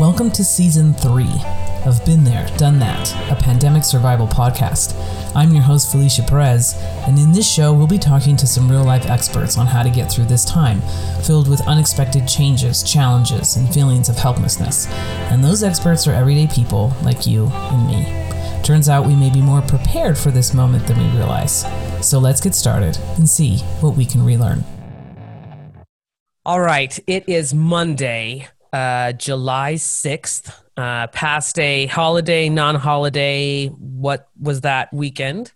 Welcome to season three of Been There, Done That, a pandemic survival podcast. I'm your host, Felicia Perez, and in this show, we'll be talking to some real life experts on how to get through this time, filled with unexpected changes, challenges, and feelings of helplessness. And those experts are everyday people like you and me. Turns out we may be more prepared for this moment than we realize. So let's get started and see what we can relearn. All right, it is Monday, uh, July 6th, uh, past a holiday, non holiday, what was that weekend?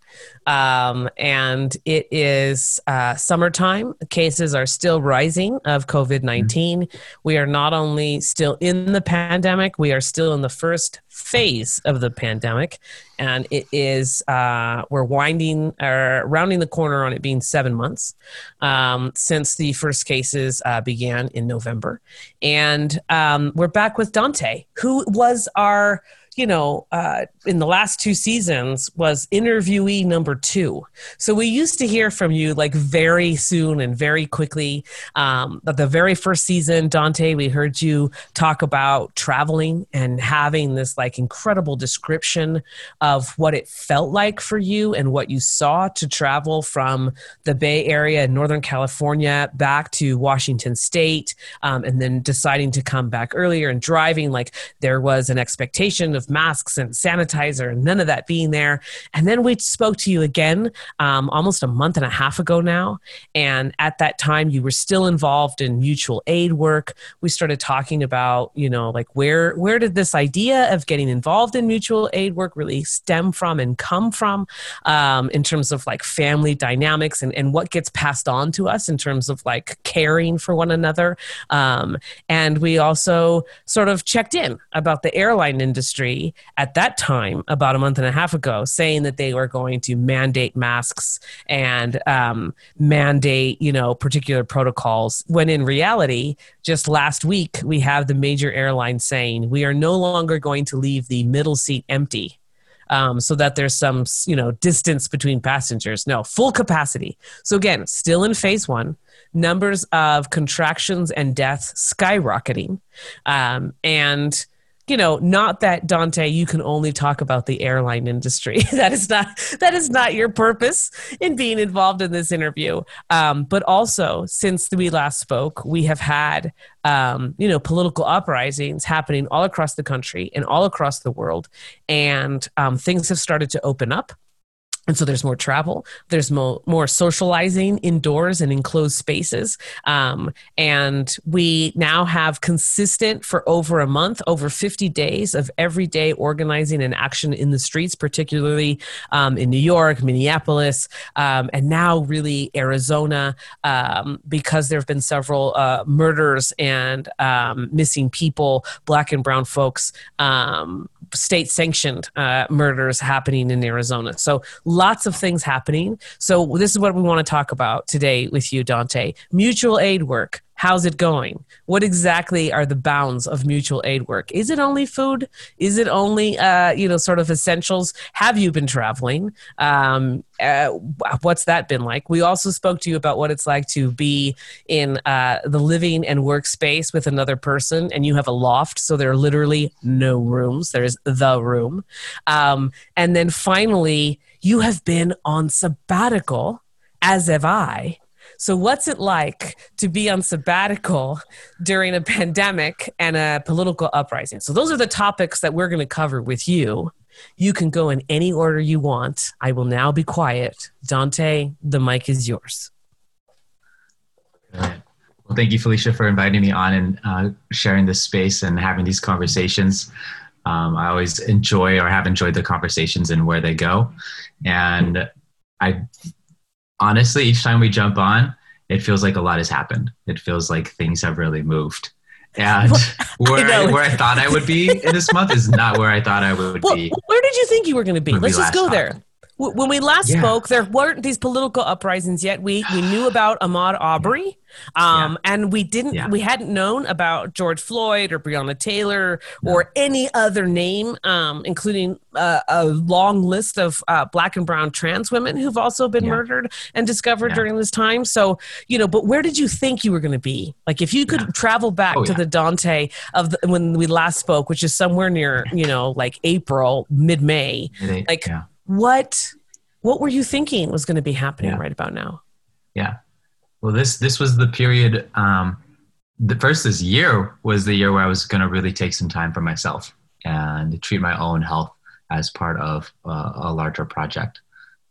Um, and it is uh, summertime. Cases are still rising of COVID 19. Mm-hmm. We are not only still in the pandemic, we are still in the first phase of the pandemic. And it is, uh, we're winding or rounding the corner on it being seven months um, since the first cases uh, began in November. And um, we're back with Dante, who was our you know, uh, in the last two seasons was interviewee number two. So we used to hear from you like very soon and very quickly. Um, the very first season, Dante, we heard you talk about traveling and having this like incredible description of what it felt like for you and what you saw to travel from the Bay Area in Northern California back to Washington State, um, and then deciding to come back earlier and driving. Like there was an expectation of masks and sanitizer and none of that being there. And then we spoke to you again um, almost a month and a half ago now. And at that time, you were still involved in mutual aid work. We started talking about, you know, like where where did this idea of getting involved in mutual aid work really stem from and come from um, in terms of like family dynamics and, and what gets passed on to us in terms of like caring for one another. Um, and we also sort of checked in about the airline industry at that time, about a month and a half ago, saying that they were going to mandate masks and um, mandate, you know, particular protocols. When in reality, just last week, we have the major airline saying we are no longer going to leave the middle seat empty. Um, so that there's some you know distance between passengers. No, full capacity. So again, still in phase one, numbers of contractions and deaths skyrocketing, um, and you know, not that Dante, you can only talk about the airline industry. that is not that is not your purpose in being involved in this interview. Um, but also, since we last spoke, we have had um, you know political uprisings happening all across the country and all across the world, and um, things have started to open up and so there's more travel there's more, socializing indoors and enclosed spaces. Um, and we now have consistent for over a month over 50 days of everyday organizing and action in the streets particularly um, in new york minneapolis um, and now really arizona um, because there have been several uh, murders and um, missing people black and brown folks um, state sanctioned uh, murders happening in arizona so lots of things happening. So, this is what we want to talk about today with you, Dante. Mutual aid work. How's it going? What exactly are the bounds of mutual aid work? Is it only food? Is it only, uh, you know, sort of essentials? Have you been traveling? Um, uh, what's that been like? We also spoke to you about what it's like to be in uh, the living and workspace with another person, and you have a loft, so there are literally no rooms. There's the room. Um, and then finally, you have been on sabbatical, as have I. So, what's it like to be on sabbatical during a pandemic and a political uprising? So, those are the topics that we're going to cover with you. You can go in any order you want. I will now be quiet. Dante, the mic is yours. Well, thank you, Felicia, for inviting me on and uh, sharing this space and having these conversations. Um, I always enjoy or have enjoyed the conversations and where they go. And I honestly, each time we jump on, it feels like a lot has happened. It feels like things have really moved. And where I, I, where I thought I would be in this month is not where I thought I would well, be. Where did you think you were going to be? Let's just go there. When we last Yeah. spoke, there weren't these political uprisings yet. We we knew about Ahmaud Arbery, um, and we didn't Yeah. we hadn't known about George Floyd or Breonna Taylor or any other name, um, including uh, a long list of uh, black and brown trans women who've also been Yeah. murdered and discovered Yeah. during this time. So you know, but where did you think you were going to be? Like, if you could Yeah. travel back Oh, to yeah. the Dante of the, when we last spoke, which is somewhere near you know like April, mid May Like- yeah. What what were you thinking was going to be happening Yeah. right about now Yeah. Well, this this was the period. Um, the first this year was the year where I was going to really take some time for myself and treat my own health as part of uh, a larger project,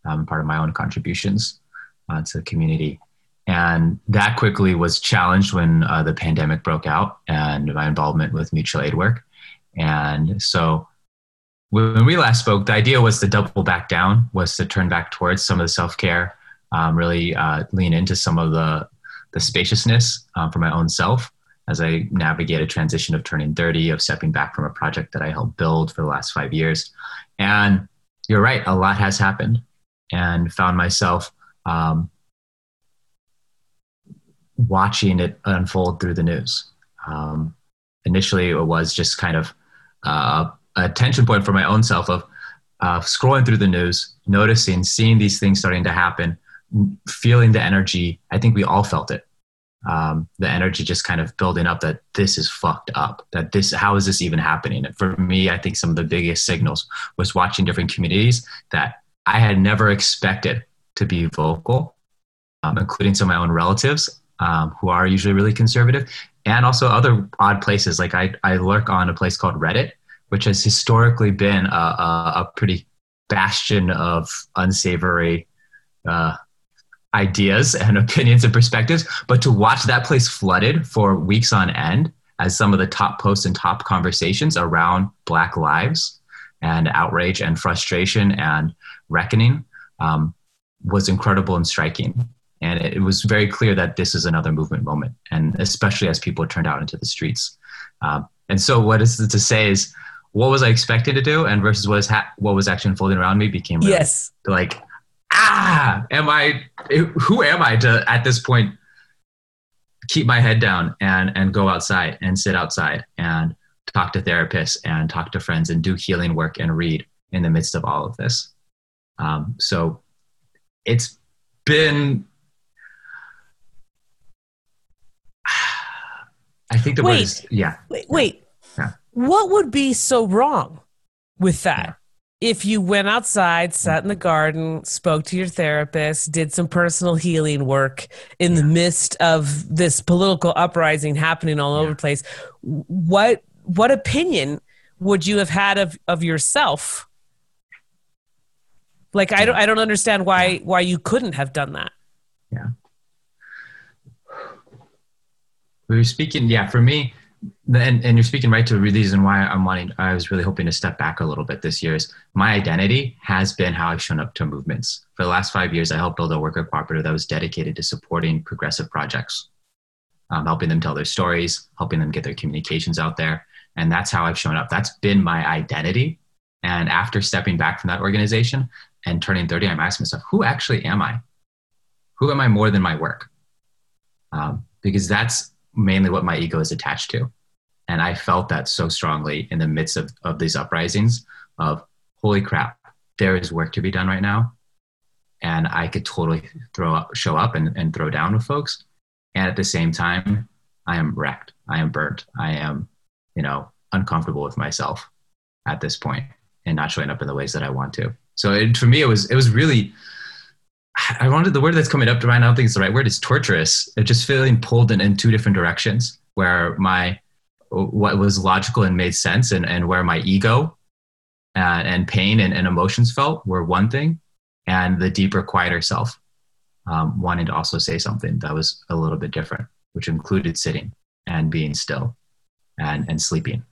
um, part of my own contributions uh, to the community. And that quickly was challenged when uh, the pandemic broke out and my involvement with mutual aid work. And so when we last spoke, the idea was to double back down, was to turn back towards some of the self care um, really uh, lean into some of the the spaciousness um, for my own self as I navigate a transition of turning 30, of stepping back from a project that I helped build for the last five years. And you're right, a lot has happened, and found myself um, watching it unfold through the news. Um, initially, it was just kind of uh, a tension point for my own self of uh, scrolling through the news, noticing, seeing these things starting to happen, feeling the energy. I think we all felt it. Um, the energy just kind of building up that this is fucked up. That this, how is this even happening? And for me, I think some of the biggest signals was watching different communities that I had never expected to be vocal, um, including some of my own relatives um, who are usually really conservative, and also other odd places. Like I, I lurk on a place called Reddit, which has historically been a, a, a pretty bastion of unsavory uh, ideas and opinions and perspectives. But to watch that place flooded for weeks on end as some of the top posts and top conversations around Black lives and outrage and frustration and reckoning um, was incredible and striking. And it was very clear that this is another movement moment, and especially as people turned out into the streets. Um, and so, what is to say is, what was I expecting to do, and versus what is ha- what was actually unfolding around me became really yes. Like ah am i who am i to at this point keep my head down and and go outside and sit outside and talk to therapists and talk to friends and do healing work and read in the midst of all of this? Um, so it's been i think the word is yeah. Wait wait. What would be so wrong with that? If you went outside sat in the garden spoke to your therapist did some personal healing work in the midst of this political uprising happening all over the place what what opinion would you have had of of yourself? Like i don't i don't understand why why you couldn't have done that. Yeah. we were speaking yeah for me and, and you're speaking right to the reason why i'm wanting i was really hoping to step back a little bit this year is my identity has been how i've shown up to movements. For the last five years i helped build a worker cooperative that was dedicated to supporting progressive projects um, helping them tell their stories helping them get their communications out there. And that's how i've shown up. That's been my identity. And after stepping back from that organization and turning 30 i'm asking myself who actually am i? Who am i more than my work? Um, because that's mainly what my ego is attached to. And I felt that so strongly in the midst of, of these uprisings of holy crap, there is work to be done right now. And I could totally throw up, show up and, and throw down with folks. And at the same time, I am wrecked. I am burnt. I am, you know, uncomfortable with myself at this point and not showing up in the ways that I want to. So it, for me, it was, it was really, I wanted the word that's coming up to mind. I don't think it's the right word. It's torturous. It's just feeling pulled in, in two different directions where my, what was logical and made sense and, and where my ego and, and pain and, and emotions felt were one thing and the deeper, quieter self um, wanting to also say something that was a little bit different, which included sitting and being still and, and sleeping.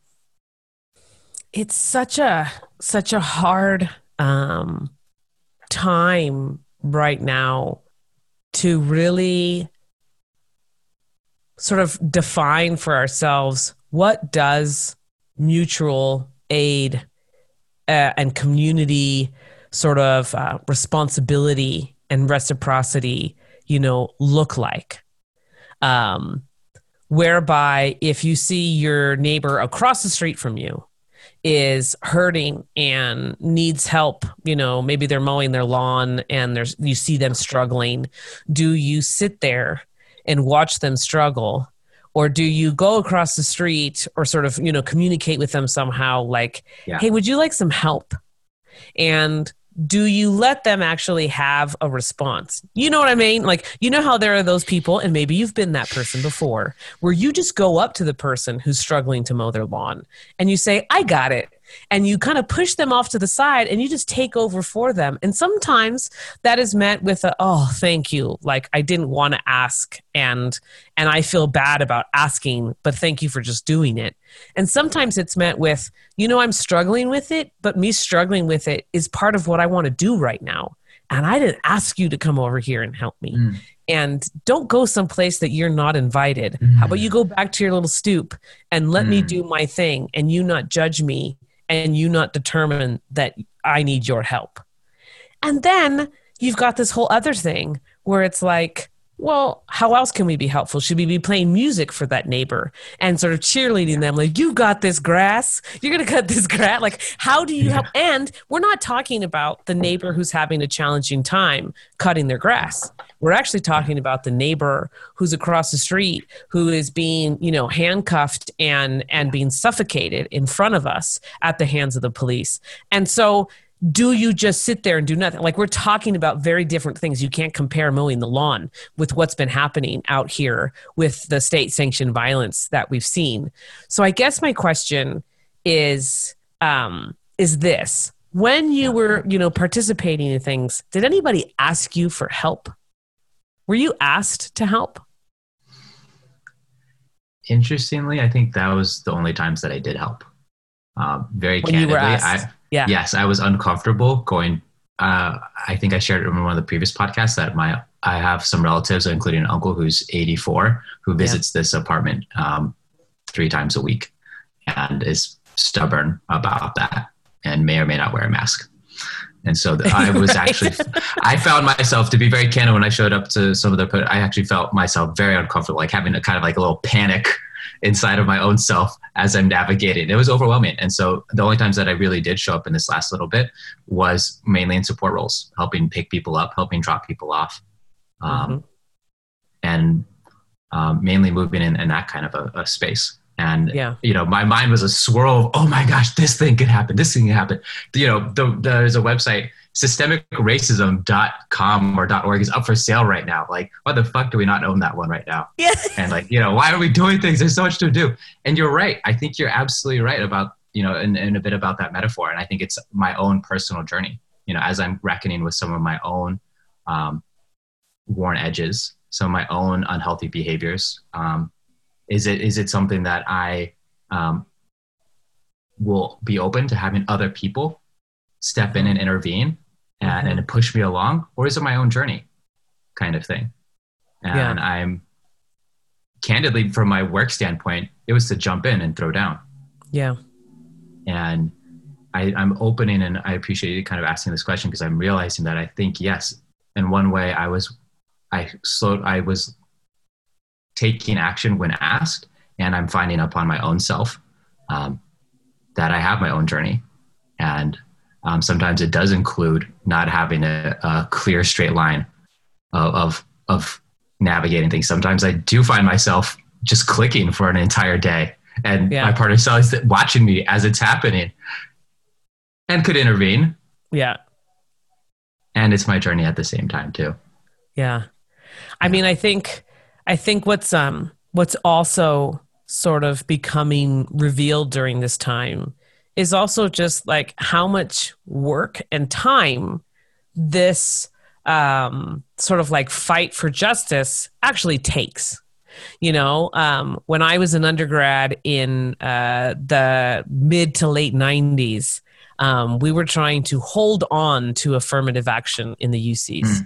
it's such a such a hard um time right now to really sort of define for ourselves what does mutual aid uh, and community sort of uh, responsibility and reciprocity, you know, look like? Um, whereby if you see your neighbor across the street from you is hurting and needs help you know maybe they're mowing their lawn and there's you see them struggling. Do you sit there and watch them struggle? Or do you go across the street or sort of you know communicate with them somehow like Yeah. hey would you like some help? And do you let them actually have a response? You know what i mean? Like you know how there are those people and maybe you've been that person before where you just go up to the person who's struggling to mow their lawn and you say i got it and you kind of push them off to the side and you just take over for them. And sometimes that is met with a oh thank you. Like i didn't want to ask and and i feel bad about asking but thank you for just doing it. And sometimes it's met with you know i'm struggling with it but me struggling with it is part of what i want to do right now. And i didn't ask you to come over here and help me. Mm. and don't go someplace that you're not invited. How about you go back to your little stoop and let me Mm. do my thing and you not judge me and you not determine that I need your help. And then you've got this whole other thing where it's like, well, how else can we be helpful? Should we be playing music for that neighbor and sort of cheerleading them like, you got this grass, you're going to cut this grass? Like, how do you help? And we're not talking about the neighbor who's having a challenging time cutting their grass. We're actually talking about the neighbor who's across the street who is being, you know, handcuffed and and being suffocated in front of us at the hands of the police. And so do you just sit there and do nothing? Like we're talking about very different things. You can't compare mowing the lawn with what's been happening out here with the state sanctioned violence that we've seen. So I guess my question is um, is this when you were you know participating in things did anybody ask you for help were you asked to help Interestingly, I think that was the only times that I did help. Um, very When candidly. I, Yeah. yes, I was uncomfortable going. Uh, I think I shared it in one of the previous podcasts that my I have some relatives, including an uncle who's 84, who visits this apartment um, three times a week, and is stubborn about that, and may or may not wear a mask. And so th- I was Right. actually, I found myself to be very candid when I showed up to some of the, I actually felt myself very uncomfortable, like having a kind of like a little panic inside of my own self as I'm navigating. It was overwhelming. And so the only times that I really did show up in this last little bit was mainly in support roles, helping pick people up, helping drop people off, um, Mhm. and um, mainly moving in, in that kind of a, a space. And yeah you know, my mind was a swirl of, oh my gosh, this thing could happen, this thing could happen. You know, the, there's a website, systemicracism.com or .org is up for sale right now. Like, why the fuck do we not own that one right now? yeah And like, you know, why are we doing things? There's so much to do. And you're right. I think you're absolutely right about, you know, and, and a bit about that metaphor. And I think it's my own personal journey, you know, as I'm reckoning with some of my own um, worn edges, some of my own unhealthy behaviors. Um, is it is it something that I um, will be open to having other people step in and intervene and, and push me along, or is it my own journey, kind of thing? And I'm candidly, from my work standpoint, it was to jump in and throw down. yeah And I, I'm opening, and I appreciate you kind of asking this question because I'm realizing that I think yes, in one way, I was, I slowed, I was taking action when asked, and I'm finding upon my own self um, that I have my own journey, and um, sometimes it does include not having a, a clear straight line of, of of navigating things. Sometimes I do find myself just clicking for an entire day, and Yeah. my partner is watching me as it's happening, and could intervene. yeah And it's my journey at the same time too. Yeah. I mean, I think I think what's um what's also sort of becoming revealed during this time is also just like how much work and time this um sort of like fight for justice actually takes. You know, um, when I was an undergrad in uh, the mid to late 90s, um, we were trying to hold on to affirmative action in the UCs.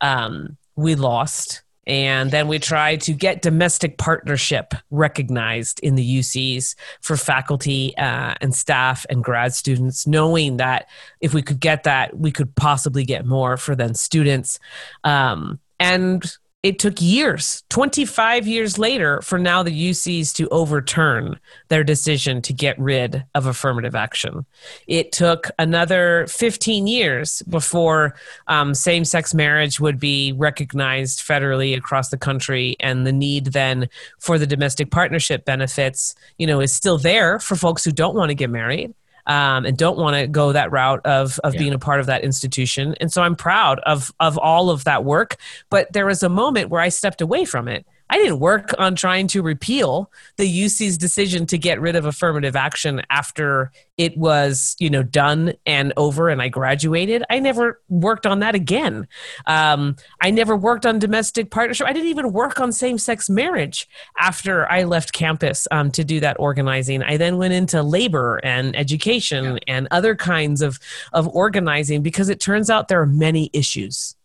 Um, we lost And then we try to get domestic partnership recognized in the UCs for faculty uh, and staff and grad students, knowing that if we could get that, we could possibly get more for then students. Um, and it took years 25 years later for now the ucs to overturn their decision to get rid of affirmative action. It took another 15 years before um, same-sex marriage would be recognized federally across the country and the need then for the domestic partnership benefits you know is still there for folks who don't want to get married um, and don't want to go that route of of yeah. being a part of that institution. And so I'm proud of of all of that work. But there was a moment where I stepped away from it I didn't work on trying to repeal the UC's decision to get rid of affirmative action after it was, you know, done and over and I graduated. I never worked on that again. Um, I never worked on domestic partnership. I didn't even work on same sex marriage after I left campus um, to do that organizing. I then went into labor and education yeah. and other kinds of, of organizing because it turns out there are many issues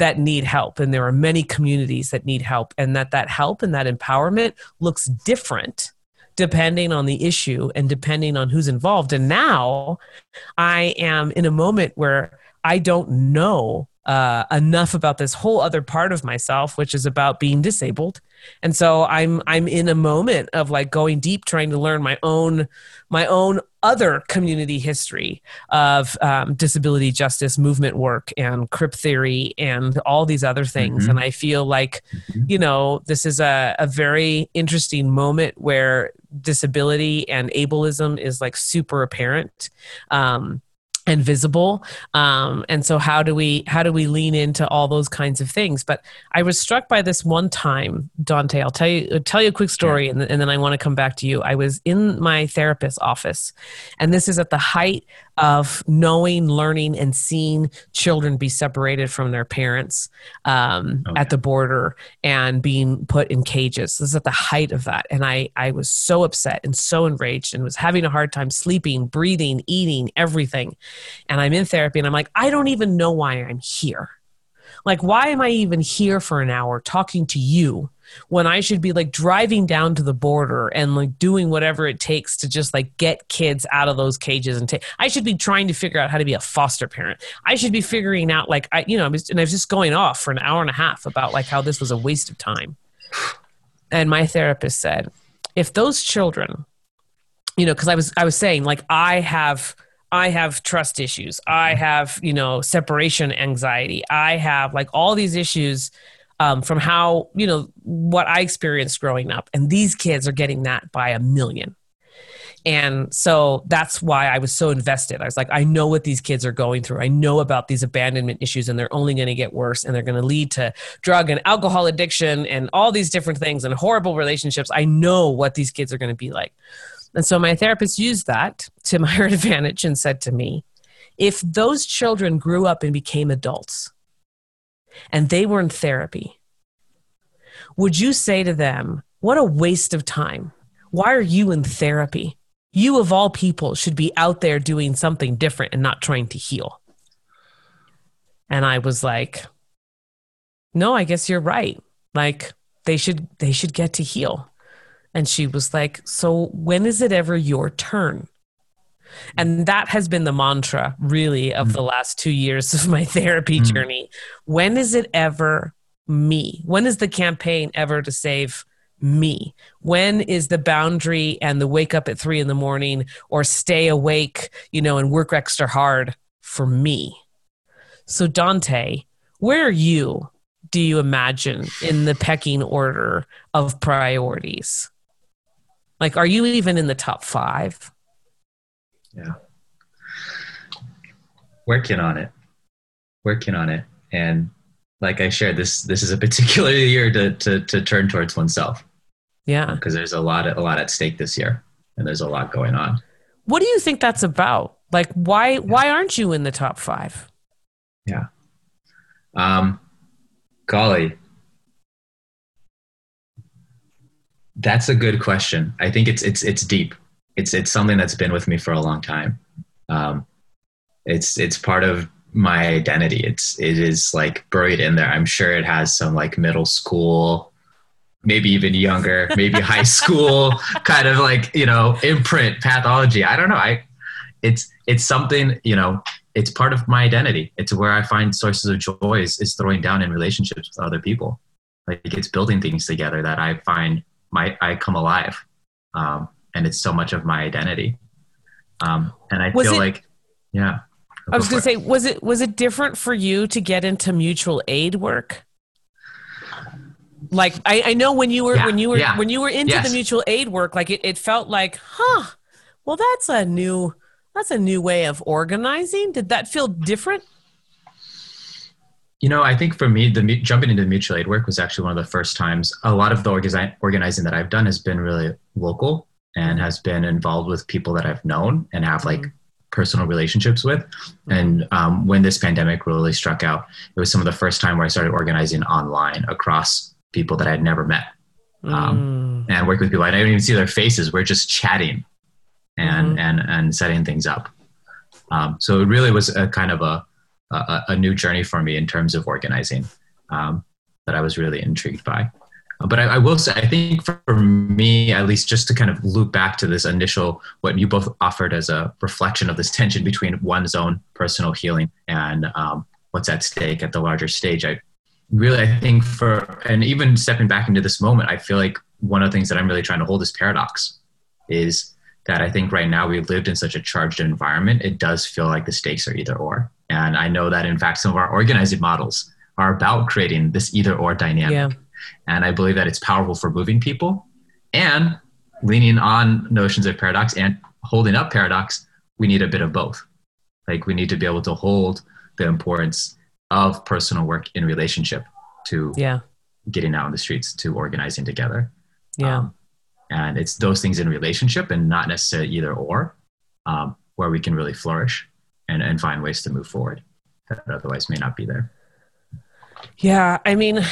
that need help. And there are many communities that need help and that that help and that empowerment looks different depending on the issue and depending on who's involved. And now i am in a moment where i don't know uh, enough about this whole other part of myself which is about being disabled and so i'm i'm in a moment of like going deep trying to learn my own my own other community history of um, disability justice movement work and crip theory and all these other things mm-hmm. and i feel like mm-hmm. you know this is a, a very interesting moment where disability and ableism is like super apparent um, and visible. Um, and so how do we how do we lean into all those kinds of things? But i was struck by this one time dante i'll tell you I'll tell you a quick story and, and then i want to come back to you. I was in my therapist's office and this is at the height of knowing, learning, and seeing children be separated from their parents um, okay. at the border and being put in cages. This is at the height of that. And I, I was so upset and so enraged and was having a hard time sleeping, breathing, eating, everything. And I'm in therapy and I'm like, I don't even know why I'm here. Like, why am I even here for an hour talking to you when I should be like driving down to the border and like doing whatever it takes to just like get kids out of those cages and take. I should be trying to figure out how to be a foster parent. I should be figuring out like I, you know, and I was just going off for an hour and a half about like how this was a waste of time. And my therapist said, if those children, you know, because I was I was saying like I have. I have trust issues. I have, you know, separation anxiety. I have like all these issues um, from how you know what I experienced growing up, and these kids are getting that by a million. And so that's why I was so invested. I was like, I know what these kids are going through. I know about these abandonment issues, and they're only going to get worse, and they're going to lead to drug and alcohol addiction and all these different things and horrible relationships. I know what these kids are going to be like. And so my therapist used that to my advantage and said to me, if those children grew up and became adults, and they were in therapy, would you say to them, What a waste of time? Why are you in therapy? You, of all people, should be out there doing something different and not trying to heal. And I was like, No, I guess you're right. Like, they should they should get to heal and she was like so when is it ever your turn and that has been the mantra, really, of mm. the last two years of my therapy mm. journey. When is it ever me? When is the campaign ever to save me? When is the boundary and the wake up at three in the morning or stay awake, you know, and work extra hard for me? So, Dante, where are you, do you imagine, in the pecking order of priorities? Like, are you even in the top five? Yeah. Working on it. Working on it. And like i shared this this is a particular year to to, to turn towards oneself. Yeah. Because there's a lot a lot at stake this year and there's a lot going on. What do you think that's about? Like why yeah. why aren't you in the top five? Yeah. Um golly. That's a good question. I think it's it's it's deep it's it's something that's been with me for a long time. Um, it's it's part of my identity. It's it is like buried in there. I'm sure it has some like middle school, maybe even younger, maybe high school kind of like you know imprint pathology. I don't know. I it's it's something you know. It's part of my identity. It's where I find sources of joy is, is throwing down in relationships with other people. Like it's building things together that I find my I come alive, um, and it's so much of my identity. Um, and I Was feel it- like, yeah. I was going to say, was it was it different for you to get into mutual aid work? Like I, I know when you were Yeah, when you were yeah. when you were into Yes. the mutual aid work, like it, it felt like, huh? Well, that's a new that's a new way of organizing. Did that feel different? You know, I think for me, the jumping into the mutual aid work was actually one of the first times. A lot of the organizing that I've done has been really local and has been involved with people that I've known and have like personal relationships with. And um, when this pandemic really struck out, it was some of the first time where I started organizing online across people that I had never met Um, and working with people. I didn't even see their faces. We're just chatting and Mhm. and and setting things up. Um, so it really was a kind of a, a a new journey for me in terms of organizing um, that I was really intrigued by. But I, I will say, I think for me, at least, just to kind of loop back to this initial, what you both offered as a reflection of this tension between one's own personal healing and um, what's at stake at the larger stage. I really, I think for, and even stepping back into this moment, I feel like one of the things that I'm really trying to hold is paradox is that I think right now we've lived in such a charged environment, it does feel like the stakes are either or. And I know that in fact, some of our organizing models are about creating this either or dynamic. Yeah. And I believe that it's powerful for moving people and leaning on notions of paradox and holding up paradox. We need a bit of both. Like we need to be able to hold the importance of personal work in relationship to Yeah. getting out on the streets, to organizing together. Yeah. Um, and it's those things in relationship and not necessarily either or um, where we can really flourish and, and find ways to move forward that otherwise may not be there. Yeah, I mean,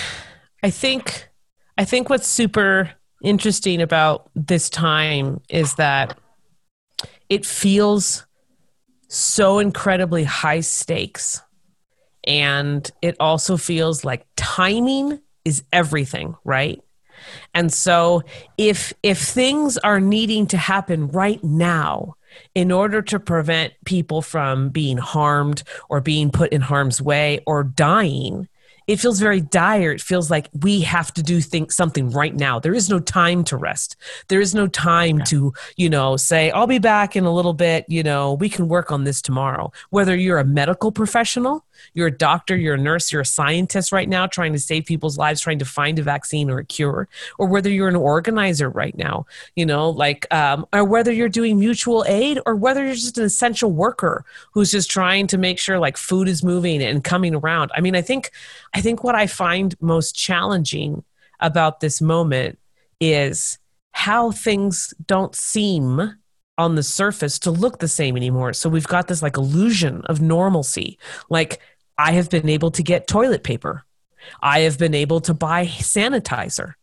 I think I think what's super interesting about this time is that it feels so incredibly high stakes and it also feels like timing is everything, right? And so if if things are needing to happen right now in order to prevent people from being harmed or being put in harm's way or dying, it feels very dire. It feels like we have to do think something right now. There is no time to rest. There is no time to, you know, say, I'll be back in a little bit, you know, we can work on this tomorrow. Whether you're a medical professional, you're a doctor, you're a nurse, you're a scientist right now trying to save people's lives, trying to find a vaccine or a cure, or whether you're an organizer right now, you know, like, um, or whether you're doing mutual aid or whether you're just an essential worker who's just trying to make sure like food is moving and coming around. I mean, I think, I think what I find most challenging about this moment is how things don't seem on the surface to look the same anymore. So we've got this like illusion of normalcy. Like I have been able to get toilet paper. I have been able to buy sanitizer.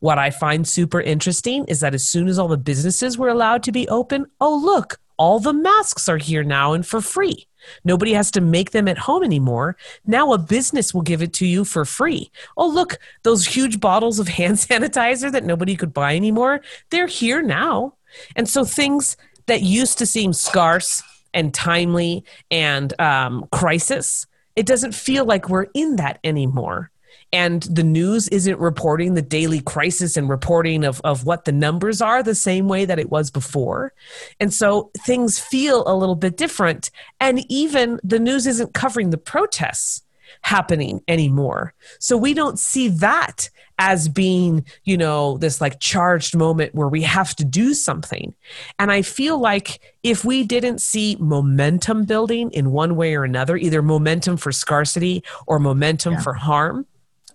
What I find super interesting is that as soon as all the businesses were allowed to be open, oh, look, all the masks are here now and for free. Nobody has to make them at home anymore. Now a business will give it to you for free. Oh, look, those huge bottles of hand sanitizer that nobody could buy anymore, they're here now. And so things that used to seem scarce and timely and um, crisis, it doesn't feel like we're in that anymore and the news isn't reporting the daily crisis and reporting of, of what the numbers are the same way that it was before. And so things feel a little bit different. And even the news isn't covering the protests happening anymore. So we don't see that as being, you know, this like charged moment where we have to do something. And I feel like if we didn't see momentum building in one way or another, either momentum for scarcity or momentum Yeah. for harm,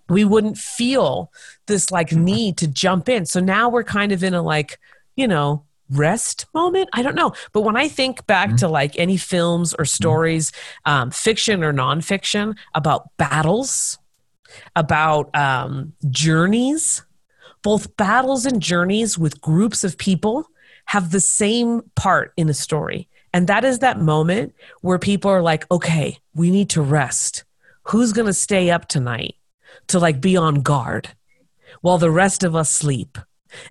we wouldn't feel this like mm-hmm. need to jump in. So now we're kind of in a like, you know, rest moment. I don't know. But when I think back to like any films or stories, um, fiction or nonfiction about battles, about um, journeys, both battles and journeys with groups of people have the same part in a story. And that is that moment where people are like, okay, we need to rest. Who's going to stay up tonight to like be on guard while the rest of us sleep?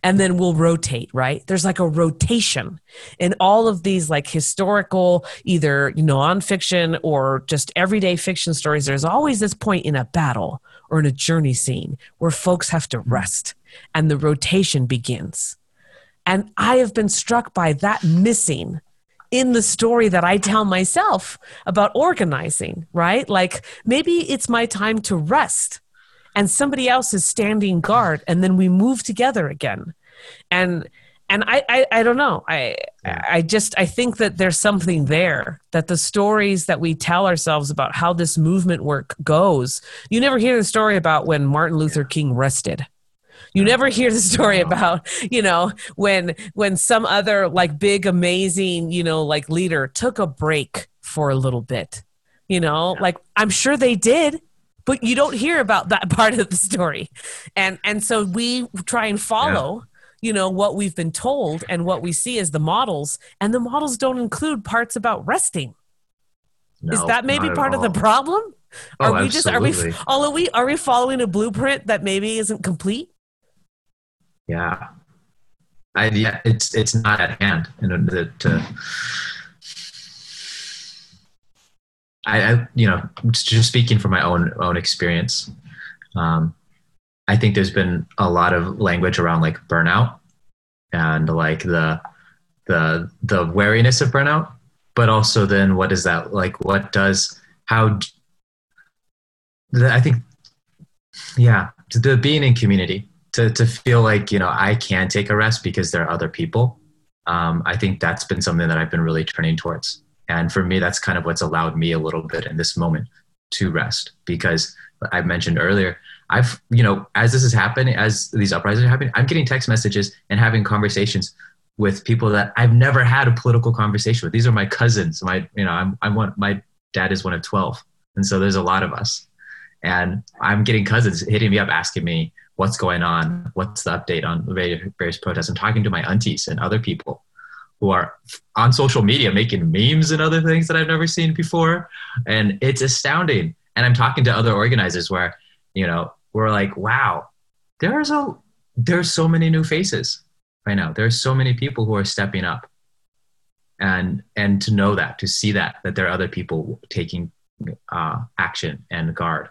And then we'll rotate, right? There's like a rotation in all of these like historical, either, nonfiction or just everyday fiction stories. There's always this point in a battle or in a journey scene where folks have to hmm. rest and the rotation begins. And I have been struck by that missing in the story that I tell myself about organizing, right? Like maybe it's my time to rest and somebody else is standing guard and then we move together again. And and I, I, I don't know. I I just I think that there's something there that the stories that we tell ourselves about how this movement work goes. You never hear the story about when Martin Luther King rested you never hear the story about, you know, when when some other like big amazing, you know, like leader took a break for a little bit. You know, like I'm sure they did, but you don't hear about that part of the story. And and so we try and follow yeah you know what we've been told and what we see as the models and the models don't include parts about resting. No, is that maybe part of the problem? Oh, are we just are we are we are we following a blueprint that maybe isn't complete? Yeah. I, yeah it's it's not at hand and to I, I, you know just speaking from my own own experience um, i think there's been a lot of language around like burnout and like the the the wariness of burnout but also then what is that like what does how i think yeah the being in community to to feel like you know I can take a rest because there are other people. Um, I think that's been something that I've been really turning towards, and for me, that's kind of what's allowed me a little bit in this moment to rest because I mentioned earlier. I've, you know, as this is happening, as these uprisings are happening, I'm getting text messages and having conversations with people that I've never had a political conversation with. These are my cousins. My, you know, I'm, I'm one, my dad is one of 12. And so there's a lot of us. And I'm getting cousins hitting me up asking me, what's going on, what's the update on various protests. I'm talking to my aunties and other people who are on social media making memes and other things that I've never seen before. And it's astounding. And I'm talking to other organizers where, you know, we're like, wow, there's a there's so many new faces right now. There's so many people who are stepping up. And and to know that, to see that, that there are other people taking uh, action and guard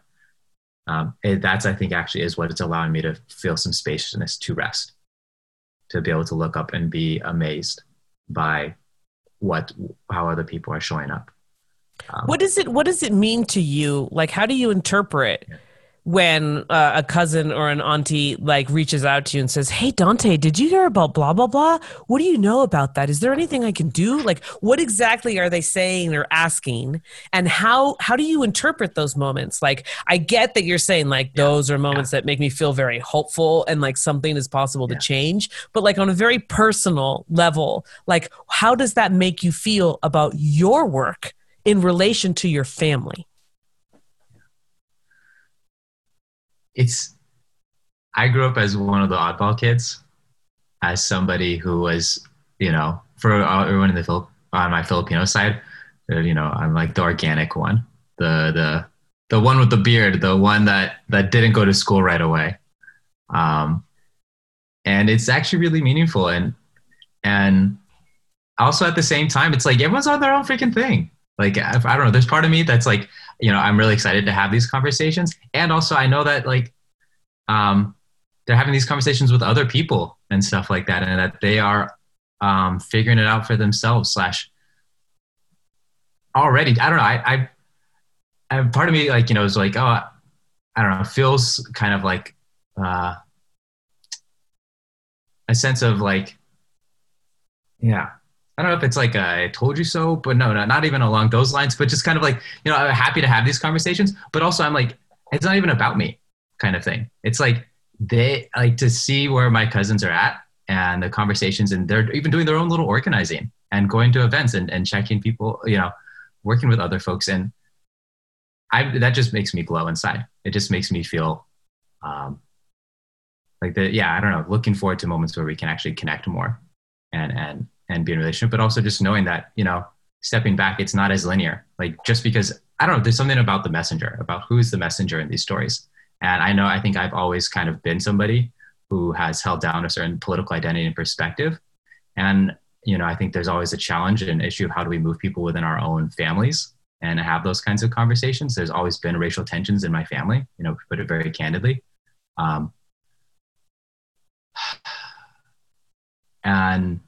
um, it, that's i think actually is what it's allowing me to feel some spaciousness to rest to be able to look up and be amazed by what how other people are showing up. Um, what does it what does it mean to you? Like how do you interpret yeah when uh, a cousin or an auntie like reaches out to you and says, "Hey Dante, did you hear about blah blah blah? What do you know about that? Is there anything I can do? Like what exactly are they saying or asking? And how how do you interpret those moments? Like I get that you're saying like yeah. those are moments yeah. that make me feel very hopeful and like something is possible yeah. to change, but like on a very personal level, like how does that make you feel about your work in relation to your family? It's I grew up as one of the oddball kids, as somebody who was, you know, for everyone in the Phil- on my Filipino side, uh, you know, I'm like the organic one, the the the one with the beard, the one that that didn't go to school right away, um, and it's actually really meaningful and and also at the same time, it's like everyone's on their own freaking thing. Like I don't know, there's part of me that's like you know, I'm really excited to have these conversations. And also I know that like um, they're having these conversations with other people and stuff like that, and that they are um, figuring it out for themselves. Slash, already, I don't know. I, I, I part of me like you know is like, oh, I don't know, feels kind of like uh, a sense of like, yeah, I don't know if it's like a, I told you so, but no, not, not even along those lines, but just kind of like, you know, I'm happy to have these conversations, but also I'm like, it's not even about me kind of thing. It's like they like to see where my cousins are at and the conversations and they're even doing their own little organizing and going to events and, and checking people, you know, working with other folks. And I, that just makes me glow inside. It just makes me feel, um, like the, yeah, I don't know, looking forward to moments where we can actually connect more and, and, and be in relationship, but also just knowing that, you know, stepping back, it's not as linear. Like just because I don't know, there's something about the messenger, about who's the messenger in these stories. And I know I think I've always kind of been somebody who has held down a certain political identity and perspective. And you know, I think there's always a challenge and issue of how do we move people within our own families and have those kinds of conversations. There's always been racial tensions in my family, you know, put it very candidly. Um, and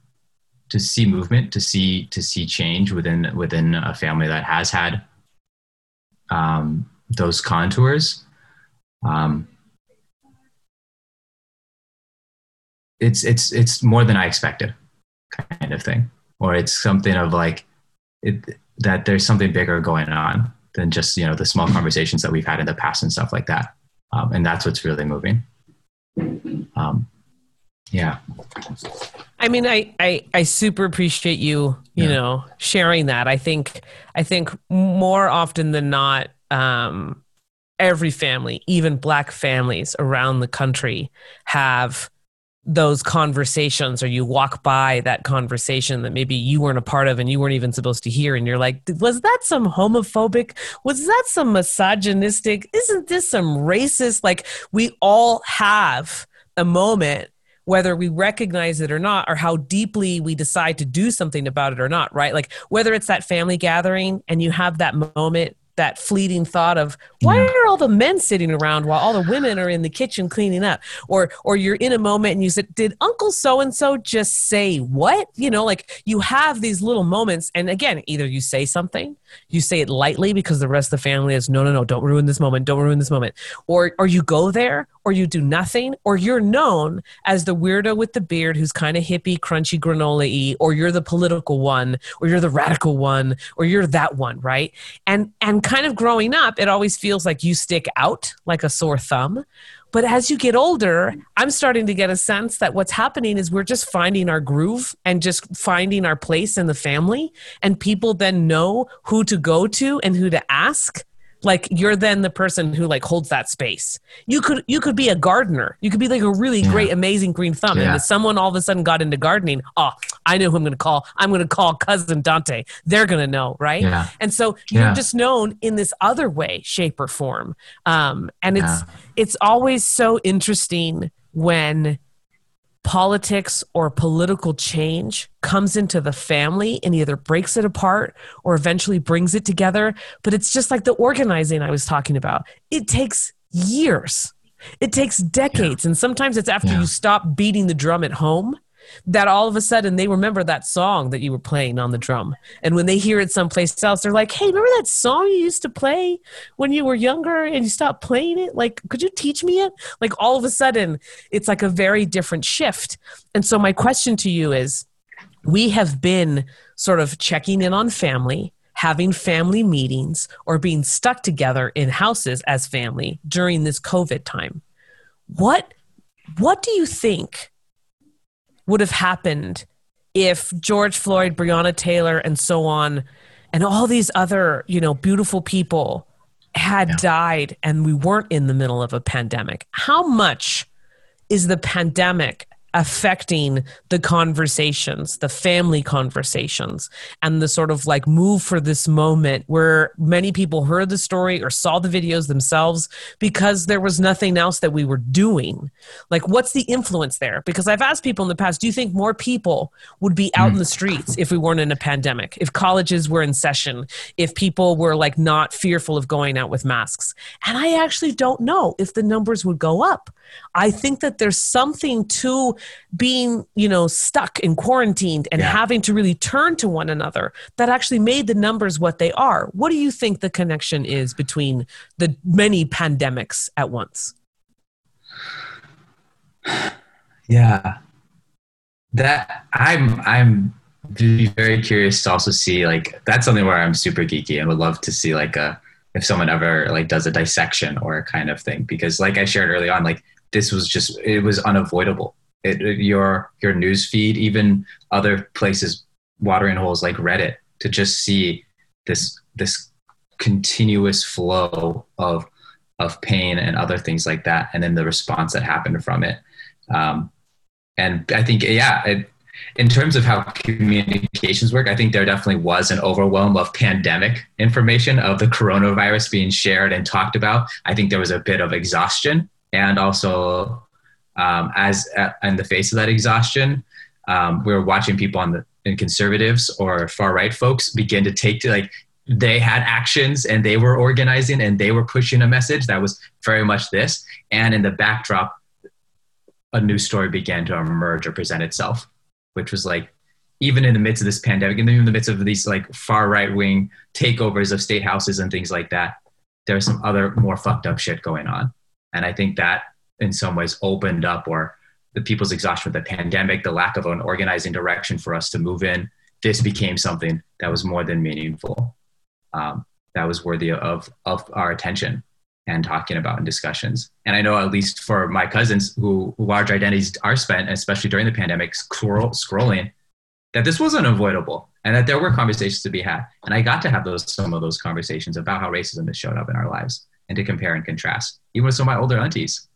to see movement, to see to see change within within a family that has had um, those contours. Um, it's it's it's more than I expected, kind of thing, or it's something of like it, that there's something bigger going on than just you know the small conversations that we've had in the past and stuff like that, um, and that's what's really moving. Um, yeah. I mean, I, I, I super appreciate you, you yeah. know, sharing that. I think, I think more often than not, um, every family, even black families around the country have those conversations or you walk by that conversation that maybe you weren't a part of and you weren't even supposed to hear and you're like was that some homophobic was that some misogynistic isn't this some racist like we all have a moment whether we recognize it or not, or how deeply we decide to do something about it or not, right? Like whether it's that family gathering and you have that moment that fleeting thought of why are all the men sitting around while all the women are in the kitchen cleaning up? Or or you're in a moment and you said did uncle so and so just say what? You know like you have these little moments. And again either you say something you say it lightly because the rest of the family is no no no don't ruin this moment don't ruin this moment. Or or you go there or you do nothing, or you're known as the weirdo with the beard who's kind of hippie, crunchy granola y, or you're the political one, or you're the radical one, or you're that one, right? And and kind of growing up, it always feels like you stick out like a sore thumb. But as you get older, I'm starting to get a sense that what's happening is we're just finding our groove and just finding our place in the family. And people then know who to go to and who to ask like you're then the person who like holds that space. You could you could be a gardener. You could be like a really yeah. great amazing green thumb. Yeah. and if someone all of a sudden got into gardening oh i know who i'm going to call. I'm going to call cousin dante. They're going to know right? Yeah. and so you're just known in this other way shape or form. Um, and it's it's always so interesting when politics or political change comes into the family and either breaks it apart or eventually brings it together. But it's just like the organizing I was talking about. It takes years, it takes decades. Yeah. And sometimes it's after yeah. you stop beating the drum at home that all of a sudden they remember that song that you were playing on the drum. And when they hear it someplace else, they're like, hey, remember that song you used to play when you were younger and you stopped playing it? Like, could you teach me it? Like, all of a sudden, it's like a very different shift. And so, my question to you is we have been sort of checking in on family having family meetings or being stuck together in houses as family during this covid time what what do you think would have happened if George Floyd, Breonna Taylor, and so on, and all these other, you know, beautiful people had yeah. died and we weren't in the middle of a pandemic. How much is the pandemic affecting the conversations, the family conversations, and the sort of like move for this moment where many people heard the story or saw the videos themselves because there was nothing else that we were doing. Like, what's the influence there? Because I've asked people in the past, do you think more people would be out mm. in the streets if we weren't in a pandemic, if colleges were in session, if people were like not fearful of going out with masks? And I actually don't know if the numbers would go up. I think that there's something to being, you know, stuck and quarantined and yeah. having to really turn to one another that actually made the numbers what they are. What do you think the connection is between the many pandemics at once? Yeah. That I'm I'm very curious to also see like that's something where I'm super geeky and would love to see like a if someone ever like does a dissection or a kind of thing because like I shared early on like this was just it was unavoidable. It, your your news feed, even other places, watering holes like Reddit, to just see this this continuous flow of of pain and other things like that, and then the response that happened from it. Um, and I think yeah, it in terms of how communications work, I think there definitely was an overwhelm of pandemic information of the coronavirus being shared and talked about. I think there was a bit of exhaustion, and also um, as uh, in the face of that exhaustion, um, we were watching people on the in conservatives or far right folks begin to take to like they had actions and they were organizing and they were pushing a message that was very much this. And in the backdrop, a new story began to emerge or present itself which was like even in the midst of this pandemic, and in the midst of these like far right wing takeovers of state houses and things like that, there's some other more fucked up shit going on. And I think that in some ways opened up or the people's exhaustion with the pandemic, the lack of an organizing direction for us to move in, this became something that was more than meaningful, um, that was worthy of, of our attention and talking about in discussions. And I know at least for my cousins who large identities are spent, especially during the pandemic, scroll, scrolling, that this was unavoidable and that there were conversations to be had. And I got to have those some of those conversations about how racism has showed up in our lives and to compare and contrast, even with some of my older aunties.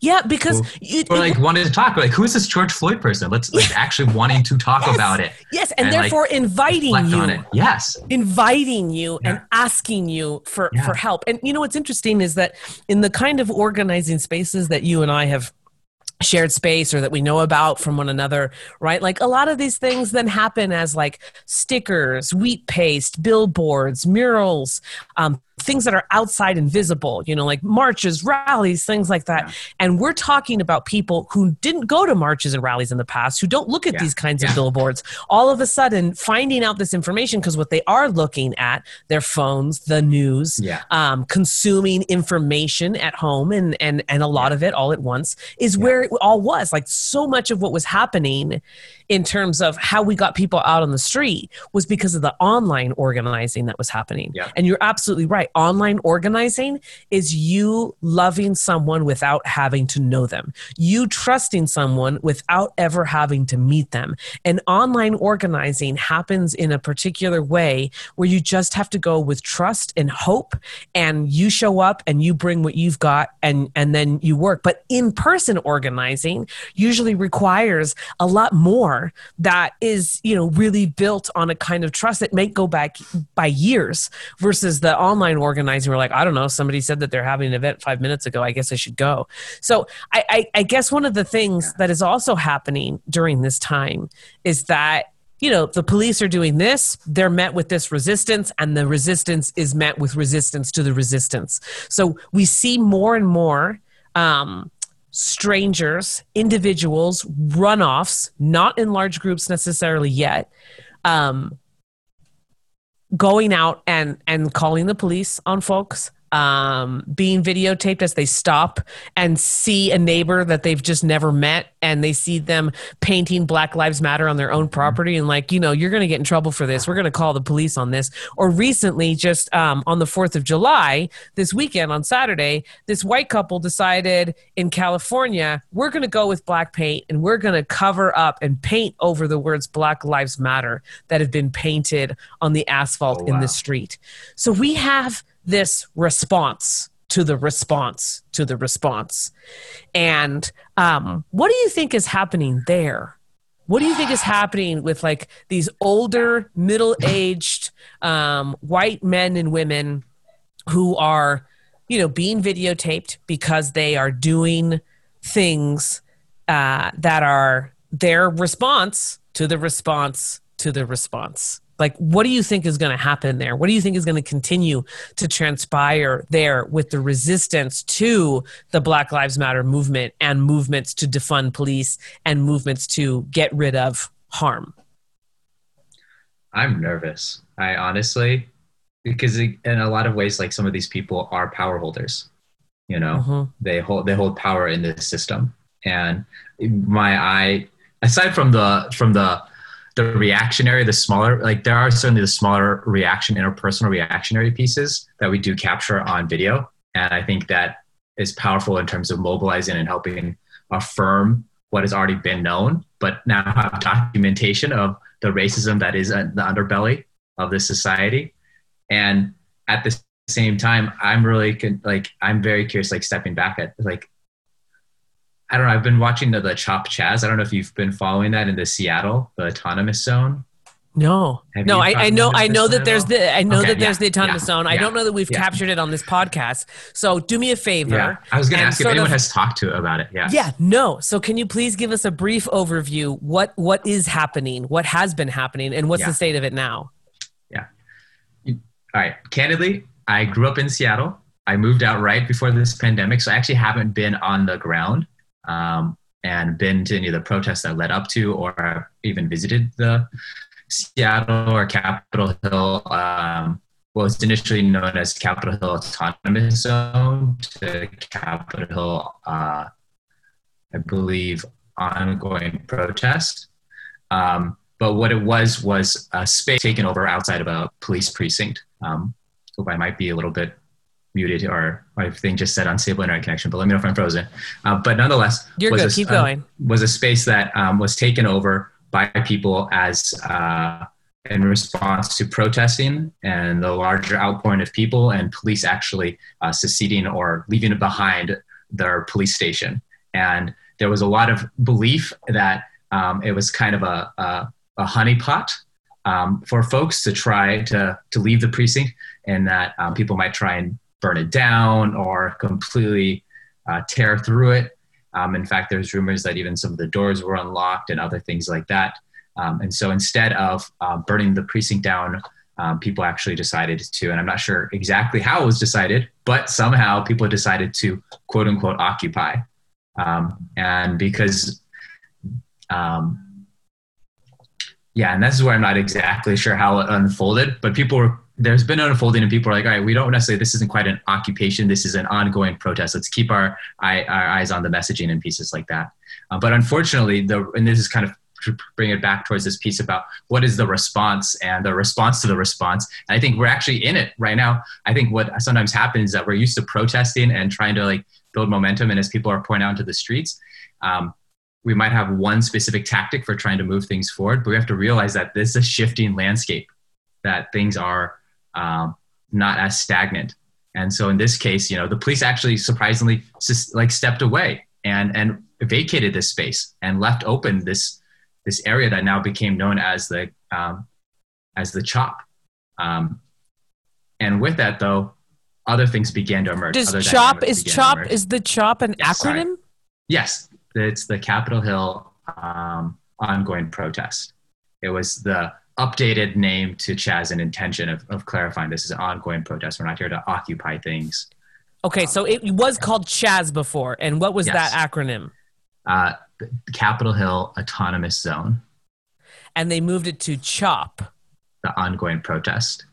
Yeah, because you, or like wanted to talk. Like, who is this George Floyd person? Let's like actually wanting to talk yes, about it. Yes, and, and therefore like, inviting you. Yes, inviting you yeah. and asking you for yeah. for help. And you know what's interesting is that in the kind of organizing spaces that you and I have shared space or that we know about from one another, right? Like a lot of these things then happen as like stickers, wheat paste, billboards, murals, um, things that are outside and visible, you know, like marches, rallies, things like that. Yeah. And we're talking about people who didn't go to marches and rallies in the past, who don't look at yeah. these kinds yeah. of billboards, all of a sudden finding out this information because what they are looking at, their phones, the news, um, consuming information at home and, and, and a lot of it all at once is where it all was. Like so much of what was happening in terms of how we got people out on the street was because of the online organizing that was happening. Yeah. And you're absolutely right. Online organizing is you loving someone without having to know them, you trusting someone without ever having to meet them. And online organizing happens in a particular way where you just have to go with trust and hope and you show up and you bring what you've got and and then you work. But in-person organizing usually requires a lot more that is you know really built on a kind of trust that may go back by years versus the online organizing we're like i don't know somebody said that they're having an event five minutes ago. I guess i should go. So i, I, I guess one of the things that is also happening during this time is that you know the police are doing this. They're met with this resistance and the resistance is met with resistance to the resistance. So we see more and more um, strangers, individuals, runoffs, not in large groups necessarily yet, um, going out and and calling the police on folks um, being videotaped as they stop and see a neighbor that they've just never met and they see them painting Black Lives Matter on their own property and like, you know, you're going to get in trouble for this. We're going to call the police on this. Or recently, just um, on the 4th of July, this weekend on Saturday, this white couple decided in California, we're going to go with black paint and we're going to cover up and paint over the words Black Lives Matter that have been painted on the asphalt oh, wow. in the street. So we have this response to the response to the response. And um, what do you think is happening there? What do you think is happening with like these older, middle aged um, white men and women who are, you know, being videotaped because they are doing things uh, that are their response to the response to the response? Like what do you think is going to happen there? What do you think is going to continue to transpire there with the resistance to the black lives matter movement and movements to defund police and movements to get rid of harm? I'm nervous. I honestly because in a lot of ways like some of these people are power holders you know? Mm-hmm. they hold they hold power in this system. And my eye aside from the from the the reactionary, the smaller, like there are certainly the smaller reaction, interpersonal reactionary pieces that we do capture on video. And I think that is powerful in terms of mobilizing and helping affirm what has already been known, but now have documentation of the racism that is the underbelly of this society. And at the same time, I'm really like, I'm very curious, like stepping back at like, I don't know. I've been watching the, the Chop Chaz. I don't know if you've been following that in the Seattle, the autonomous zone. No, Have no, I, I know, I know that there's all? the, I know Okay, that there's yeah, the autonomous yeah, zone. I don't know that we've yeah. captured it on this podcast. So do me a favor. Yeah, I was going to ask if anyone of- has talked to about it. Yeah. Yeah, no. So can you please give us a brief overview? What what is happening? What has been happening, and what's Yeah. the state of it now? Yeah. All right. Candidly, I grew up in Seattle. I moved out right before this pandemic, so I actually haven't been on the ground um, and been to any of the protests that led up to, or even visited the Seattle or Capitol Hill. Um, what was initially known as Capitol Hill Autonomous Zone to Capitol Hill, uh, I believe, ongoing protest. Um, but what it was was a space taken over outside of a police precinct. Um, hope I might be a little bit muted or my thing just said unstable internet connection, but let me know if I'm frozen. Uh, but nonetheless, You're was good. a- Keep uh, going. was a space that um, was taken over by people as uh, in response to protesting and the larger outpouring of people and police actually uh, seceding or leaving behind their police station. And there was a lot of belief that um, it was kind of a, a, a honeypot um, for folks to try to, to leave the precinct and that um, people might try and burn it down or completely uh, tear through it. Um, in fact, there's rumors that even some of the doors were unlocked and other things like that. Um, and so instead of uh, burning the precinct down, um, people actually decided to, and I'm not sure exactly how it was decided, but somehow people decided to quote unquote occupy. Um, and because, um, yeah, and this is where I'm not exactly sure how it unfolded, but people were, there's been an unfolding and people are like, all right, we don't necessarily, this isn't quite an occupation. This is an ongoing protest. Let's keep our, eye, our eyes on the messaging and pieces like that. Uh, but unfortunately, the, and this is kind of to bring it back towards this piece about what is the response and the response to the response. And I think we're actually in it right now. I think what sometimes happens is that we're used to protesting and trying to like build momentum. And as people are pouring out into the streets, um, we might have one specific tactic for trying to move things forward, but we have to realize that this is a shifting landscape, that things are um, not as stagnant. And so in this case, you know, the police actually surprisingly like stepped away and and vacated this space and left open this this area that now became known as the um, as the chop. Um, and with that, though, other things began to emerge. Does CHOP is CHOP is the CHOP an Yes, sorry. acronym? Yes, it's the Capitol Hill um, ongoing protest. It was the updated name to Chaz and intention of, of clarifying this is an ongoing protest. We're not here to occupy things. Okay, so it was called CHAZ before, and what was Yes. that acronym? Uh, Capitol Hill Autonomous Zone, And they moved it to CHOP. the ongoing protest.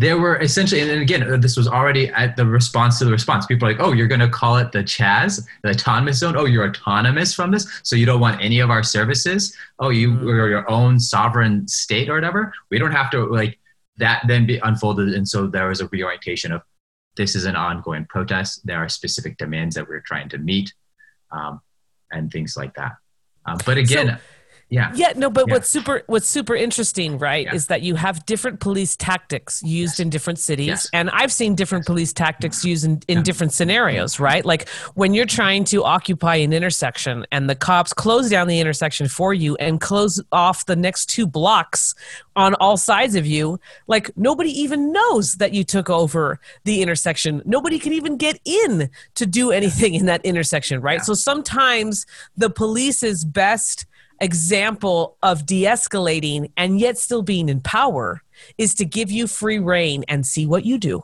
There were essentially, and again, this was already at the response to the response. People are like, oh, you're going to call it the Chaz, the autonomous zone. Oh, you're autonomous from this. So you don't want any of our services. Oh, you Mhm. are your own sovereign state or whatever. We don't have to like that then be unfolded. And so there was a reorientation of this is an ongoing protest. There are specific demands that we're trying to meet um, and things like that. Um, but again, yeah. Yeah, no, but Yeah. what's super what's super interesting, right, Yeah. is that you have different police tactics used Yes. in different cities, Yes. and I've seen different police tactics used in, in Yeah. different scenarios, right? Like when you're trying to occupy an intersection and the cops close down the intersection for you and close off the next two blocks on all sides of you, like nobody even knows that you took over the intersection. Nobody can even get in to do anything in that intersection, right? So sometimes the police's best example of de-escalating and yet still being in power is to give you free rein and see what you do.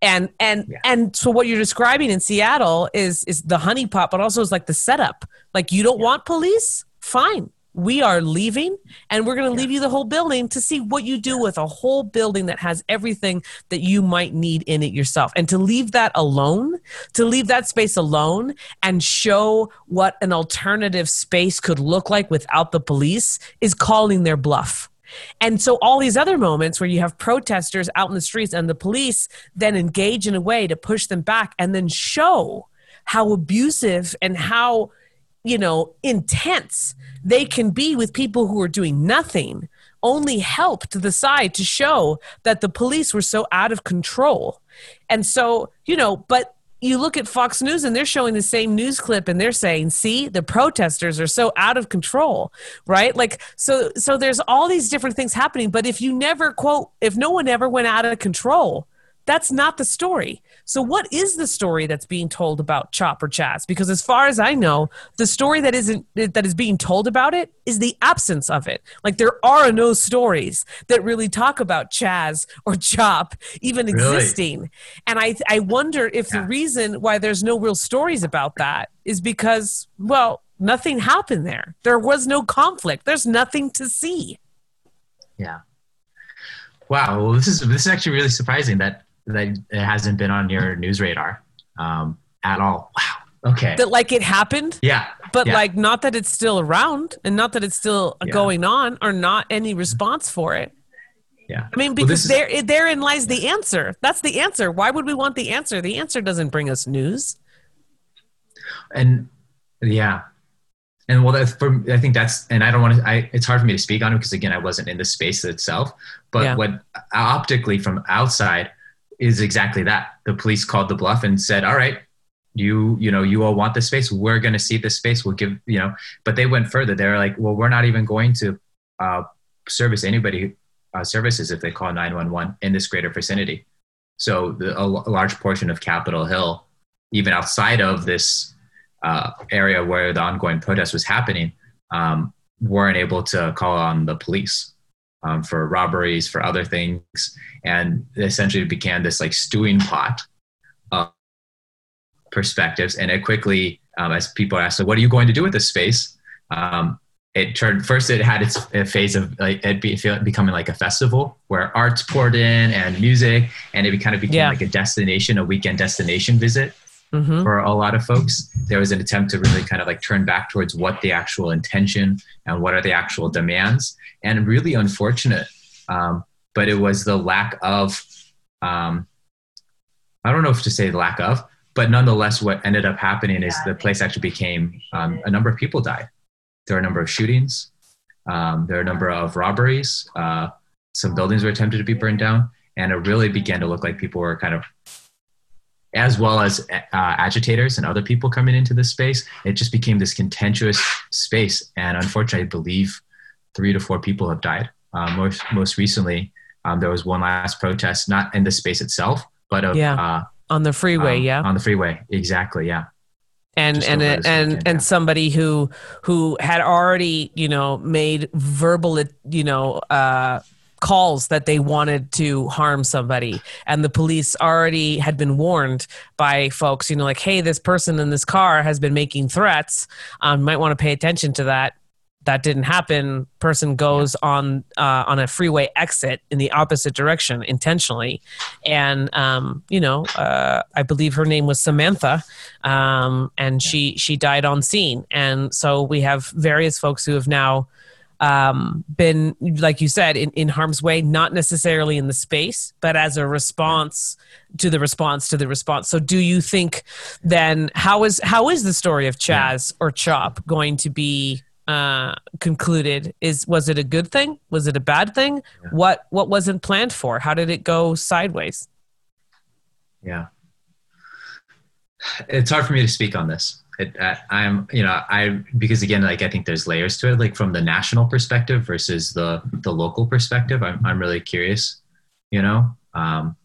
And and Yeah. and so what you're describing in seattle is is the honeypot but also is like the setup. Like you don't want police? Fine we are leaving and we're going to leave you the whole building to see what you do with a whole building that has everything that you might need in it yourself. And to leave that alone to leave that space alone and show what an alternative space could look like without the police is calling their bluff. And so all these other moments where you have protesters out in the streets and the police then engage in a way to push them back and then show how abusive and how you know intense they can be with people who are doing nothing only helped the side to show that the police were so out of control and so you know but you look at Fox News and they're showing the same news clip and they're saying, "See, the protesters are so out of control." Right? Like so so there's all these different things happening, but if you never quote if no one ever went out of control, that's not the story. So, what is the story that's being told about Chopper or Chaz? Because as far as I know, the story that isn't that is being told about it is the absence of it. Like there are no stories that really talk about Chaz or Chop even really? existing. And I I wonder if yeah. the reason why there's no real stories about that is because well, nothing happened there. There was no conflict. There's nothing to see. Yeah. Wow. Well, this is this is actually really surprising that that it hasn't been on your news radar um, at all. Wow. Okay. That like it happened. Yeah. But yeah. like not that it's still around and not that it's still yeah. going on or not any response for it. Yeah. I mean, because well, there therein lies the answer. That's the answer. Why would we want the answer? The answer doesn't bring us news. And yeah. And well, that's for, I think that's, and I don't want to, I, it's hard for me to speak on it because again, I wasn't in the space itself, but yeah. what optically from outside, is exactly that. The police called the bluff and said, "All right, you you know you all want this space. We're going to see this space. We'll give you know." But they went further. They're like, "Well, we're not even going to uh, service anybody uh, services if they call 911 in this greater vicinity." So the, a, a, large portion of Capitol Hill, even outside of this uh, area where the ongoing protest was happening, um, weren't able to call on the police um, for robberies, for other things, and essentially began this like stewing pot of perspectives. And it quickly, um, as people asked, so what are you going to do with this space? Um, it turned first. It had its phase of like it be, becoming like a festival where arts poured in and music, and it kind of became yeah. like a destination, a weekend destination visit mm-hmm. for a lot of folks. There was an attempt to really kind of like turn back towards what the actual intention and what are the actual demands, and really unfortunate. Um, but it was the lack of, um, I don't know if to say lack of, but nonetheless, what ended up happening is the place actually became um, a number of people died. There are a number of shootings. Um, there are a number of robberies. Uh, some buildings were attempted to be burned down, and it really began to look like people were kind of as well as uh, agitators and other people coming into this space, it just became this contentious space. And unfortunately, I believe three to four people have died. Uh, most most recently, um, there was one last protest, not in the space itself, but of, yeah. Uh, on the freeway. Um, yeah, on the freeway. Exactly. Yeah. And and and weekend, and yeah. somebody who who had already you know made verbal you know uh, calls that they wanted to harm somebody. And the police already had been warned by folks you know like hey this person in this car has been making threats um, might want to pay attention to that. That didn't happen. Person goes yeah. on uh, on a freeway exit in the opposite direction intentionally. And um, you know uh, i believe her name was samantha um, and she she died on scene. And so we have various folks who have now um, been, like you said, in, in harm's way, not necessarily in the space, but as a response to the response to the response. So, do you think then how is how is the story of Chaz yeah. or Chop going to be uh, concluded? Is was it a good thing? Was it a bad thing? Yeah. What what wasn't planned for? How did it go sideways? Yeah, it's hard for me to speak on this it, I'm, you know, I because again, like I think there's layers to it, like from the national perspective versus the the local perspective. I'm I'm really curious, you know. Um,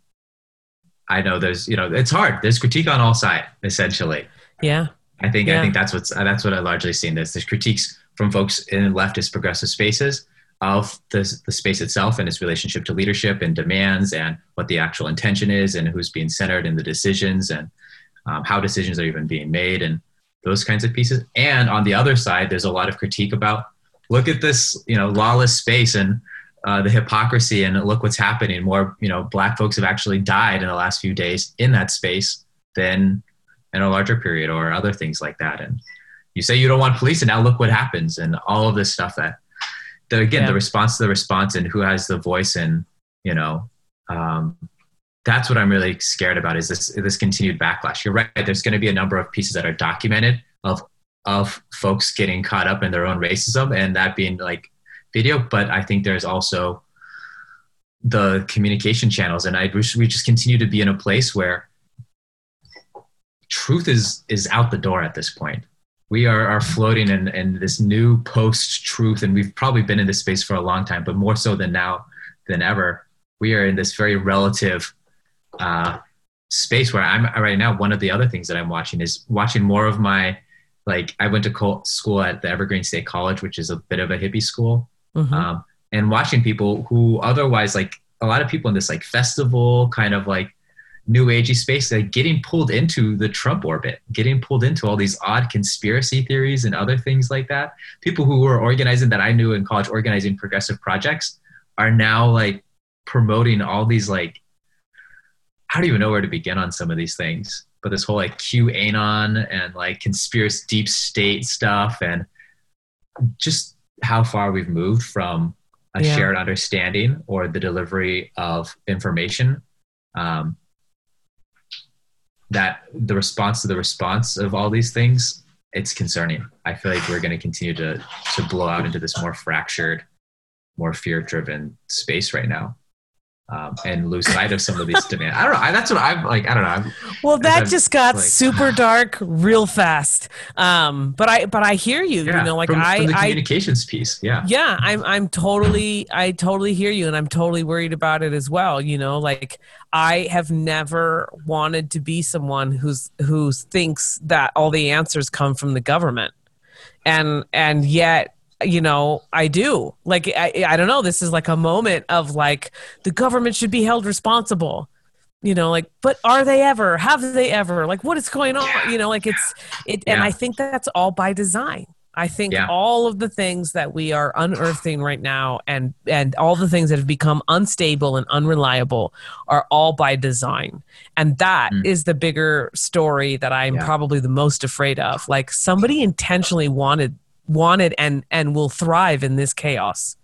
I know there's, you know, it's hard. There's critique on all sides, essentially. Yeah. I think yeah. I think that's what's that's what I largely seen. This there's critiques from folks in leftist progressive spaces of the, the space itself and its relationship to leadership and demands and what the actual intention is and who's being centered in the decisions and um, how decisions are even being made and those kinds of pieces. And on the other side, there's a lot of critique about look at this, you know, lawless space and uh, the hypocrisy, and look what's happening. More, you know, black folks have actually died in the last few days in that space than in a larger period, or other things like that. And you say you don't want police, and now look what happens, and all of this stuff that. The, again, yeah. the response to the response, and who has the voice, and you know, um, that's what I'm really scared about is this this continued backlash. You're right. There's going to be a number of pieces that are documented of of folks getting caught up in their own racism and that being like video. But I think there's also the communication channels, and I wish we just continue to be in a place where truth is is out the door at this point. We are, are floating in, in this new post truth, and we've probably been in this space for a long time, but more so than now than ever. We are in this very relative uh, space where I'm right now. One of the other things that I'm watching is watching more of my like I went to school at the Evergreen State College, which is a bit of a hippie school, mm-hmm. um, and watching people who otherwise like a lot of people in this like festival kind of like new agey space like getting pulled into the Trump orbit, getting pulled into all these odd conspiracy theories and other things like that. People who were organizing that I knew in college, organizing progressive projects, are now like promoting all these like I don't even know where to begin on some of these things. But this whole like QAnon and like conspiracy deep state stuff and just how far we've moved from a yeah. shared understanding or the delivery of information um, that the response to the response of all these things it's concerning i feel like we're going to continue to to blow out into this more fractured more fear driven space right now um, and lose sight of some of these demands. I don't know. I, that's what I'm like. I don't know. I'm, well, that just got like, super dark real fast. Um, but I, but I hear you. Yeah, you know, like from, I, from the communications I, piece. Yeah. Yeah, I'm, I'm totally, I totally hear you, and I'm totally worried about it as well. You know, like I have never wanted to be someone who's who thinks that all the answers come from the government, and and yet you know i do like I, I don't know this is like a moment of like the government should be held responsible you know like but are they ever have they ever like what is going on you know like it's it yeah. and i think that's all by design i think yeah. all of the things that we are unearthing right now and and all the things that have become unstable and unreliable are all by design and that mm. is the bigger story that i'm yeah. probably the most afraid of like somebody intentionally wanted wanted and and will thrive in this chaos.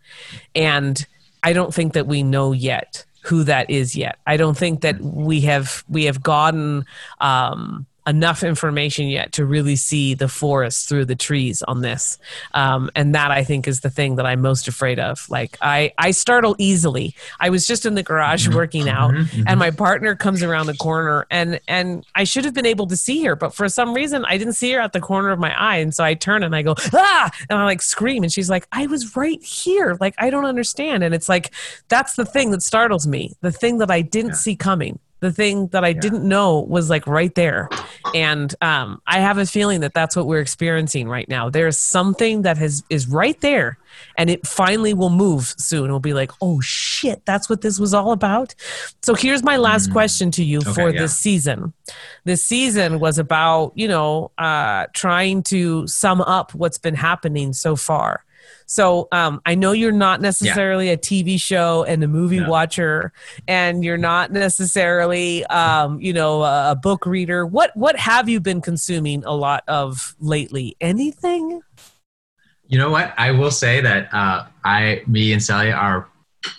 And i don't think that we know yet who that is yet. I don't think that we have we have gotten um enough information yet to really see the forest through the trees on this um, and that i think is the thing that i'm most afraid of like i i startle easily i was just in the garage mm-hmm. working out mm-hmm. mm-hmm. and my partner comes around the corner and and i should have been able to see her but for some reason i didn't see her at the corner of my eye and so i turn and i go ah and i like scream and she's like i was right here like i don't understand and it's like that's the thing that startles me the thing that i didn't yeah. see coming the thing that I yeah. didn't know was like right there. And um, I have a feeling that that's what we're experiencing right now. There's something that has is right there, and it finally will move soon. It'll be like, oh shit, that's what this was all about. So here's my last mm. question to you okay, for yeah. this season. This season was about you know uh, trying to sum up what's been happening so far. So um, I know you're not necessarily yeah. a TV show and a movie no. watcher, and you're not necessarily, um, you know, a, a book reader. What what have you been consuming a lot of lately? Anything? You know what? I will say that uh, I, me, and Sally are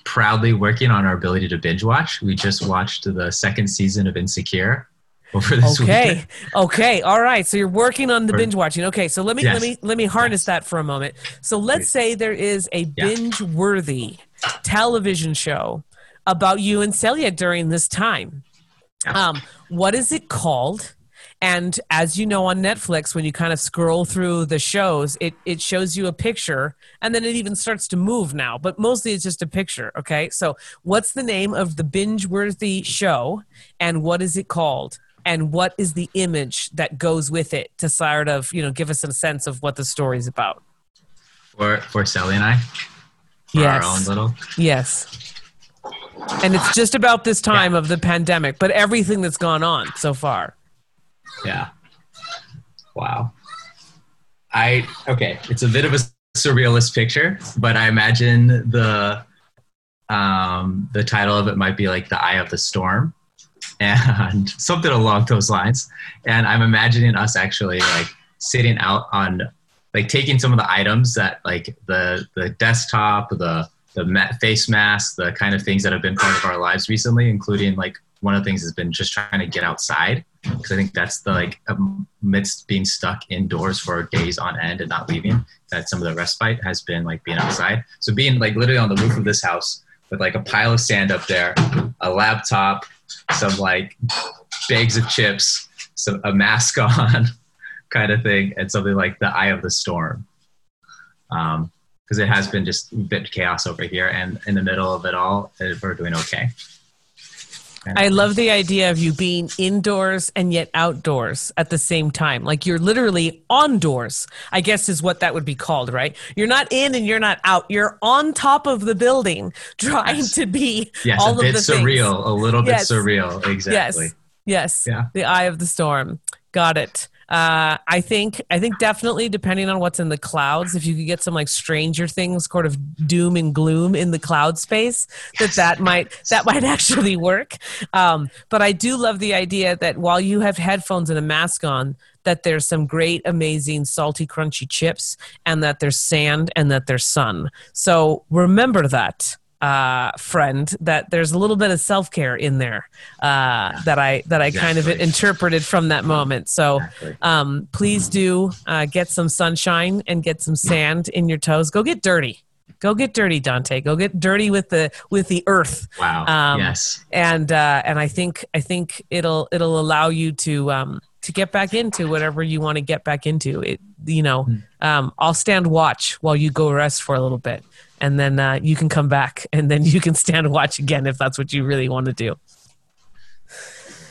proudly working on our ability to binge watch. We just watched the second season of Insecure over this okay weekend. okay all right so you're working on the binge watching okay so let me yes. let me let me harness yes. that for a moment so let's say there is a binge worthy television show about you and celia during this time yeah. um, what is it called and as you know on Netflix, when you kind of scroll through the shows, it, it shows you a picture and then it even starts to move now, but mostly it's just a picture. Okay. So, what's the name of the binge worthy show and what is it called? And what is the image that goes with it to sort of you know give us a sense of what the story's about? For for Sally and I? For yes. our own little? Yes. And it's just about this time yeah. of the pandemic but everything that's gone on so far. Yeah. Wow. I okay it's a bit of a surrealist picture but I imagine the um the title of it might be like the eye of the storm and something along those lines. And I'm imagining us actually like sitting out on like taking some of the items that like the the desktop, the the face mask, the kind of things that have been part of our lives recently, including like one of the things has been just trying to get outside because I think that's the like amidst being stuck indoors for days on end and not leaving. That some of the respite has been like being outside. So being like literally on the roof of this house with like a pile of sand up there, a laptop, some like bags of chips, so a mask on kind of thing and something like the eye of the storm. Um, because it has been just a bit chaos over here and in the middle of it all, uh, we're doing okay. I love the idea of you being indoors and yet outdoors at the same time. Like you're literally on doors, I guess is what that would be called, right? You're not in and you're not out. You're on top of the building trying Yes. to be yes, all a of bit the things. surreal, a little bit Yes. surreal. Exactly. Yes. Yes. Yeah. The eye of the storm. Got it. Uh, I think I think definitely depending on what's in the clouds, if you could get some like stranger things, sort of doom and gloom in the cloud space, that that might that might actually work. Um, but I do love the idea that while you have headphones and a mask on, that there's some great, amazing, salty, crunchy chips, and that there's sand and that there's sun. So remember that uh friend that there's a little bit of self-care in there uh that i that i kind of interpreted from that moment. So um please do uh get some sunshine and get some sand in your toes. Go get dirty. Go get dirty dante. Go get dirty with the with the earth. Wow. Um, yes. and uh and i think i think it'll it'll allow you to um to get back into whatever you want to get back into. It you know um i'll stand watch while you go rest for a little bit and then uh, you can come back and then you can stand watch again if that's what you really want to do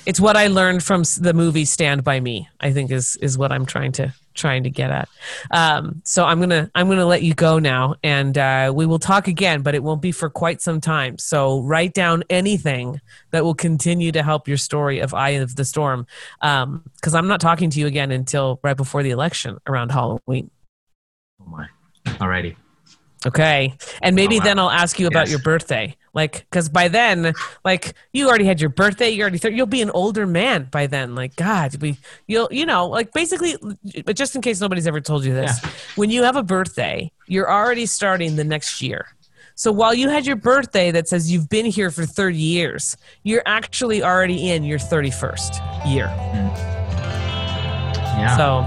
it's what i learned from the movie stand by me i think is is what i'm trying to trying to get at um, so i'm gonna i'm gonna let you go now and uh, we will talk again but it won't be for quite some time so write down anything that will continue to help your story of eye of the storm because i'm not talking to you again until right before the election around halloween Oh my. Alrighty. Okay. And maybe Oh, wow. then I'll ask you about Yes. your birthday. Like, because by then, like, you already had your birthday. You already, th- you'll be an older man by then. Like, God, we, you'll, you know, like basically, but just in case nobody's ever told you this, when you have a birthday, you're already starting the next year. So while you had your birthday that says you've been here for 30 years, you're actually already in your 31st year. Hmm. Yeah. So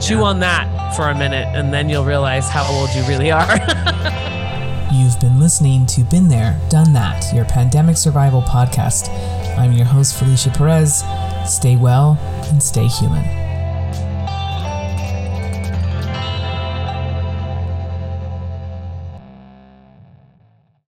chew on that for a minute and then you'll realize how old you really are. You've been listening to Been There, Done That, your pandemic survival podcast. I'm your host, Felicia Perez. Stay well and stay human.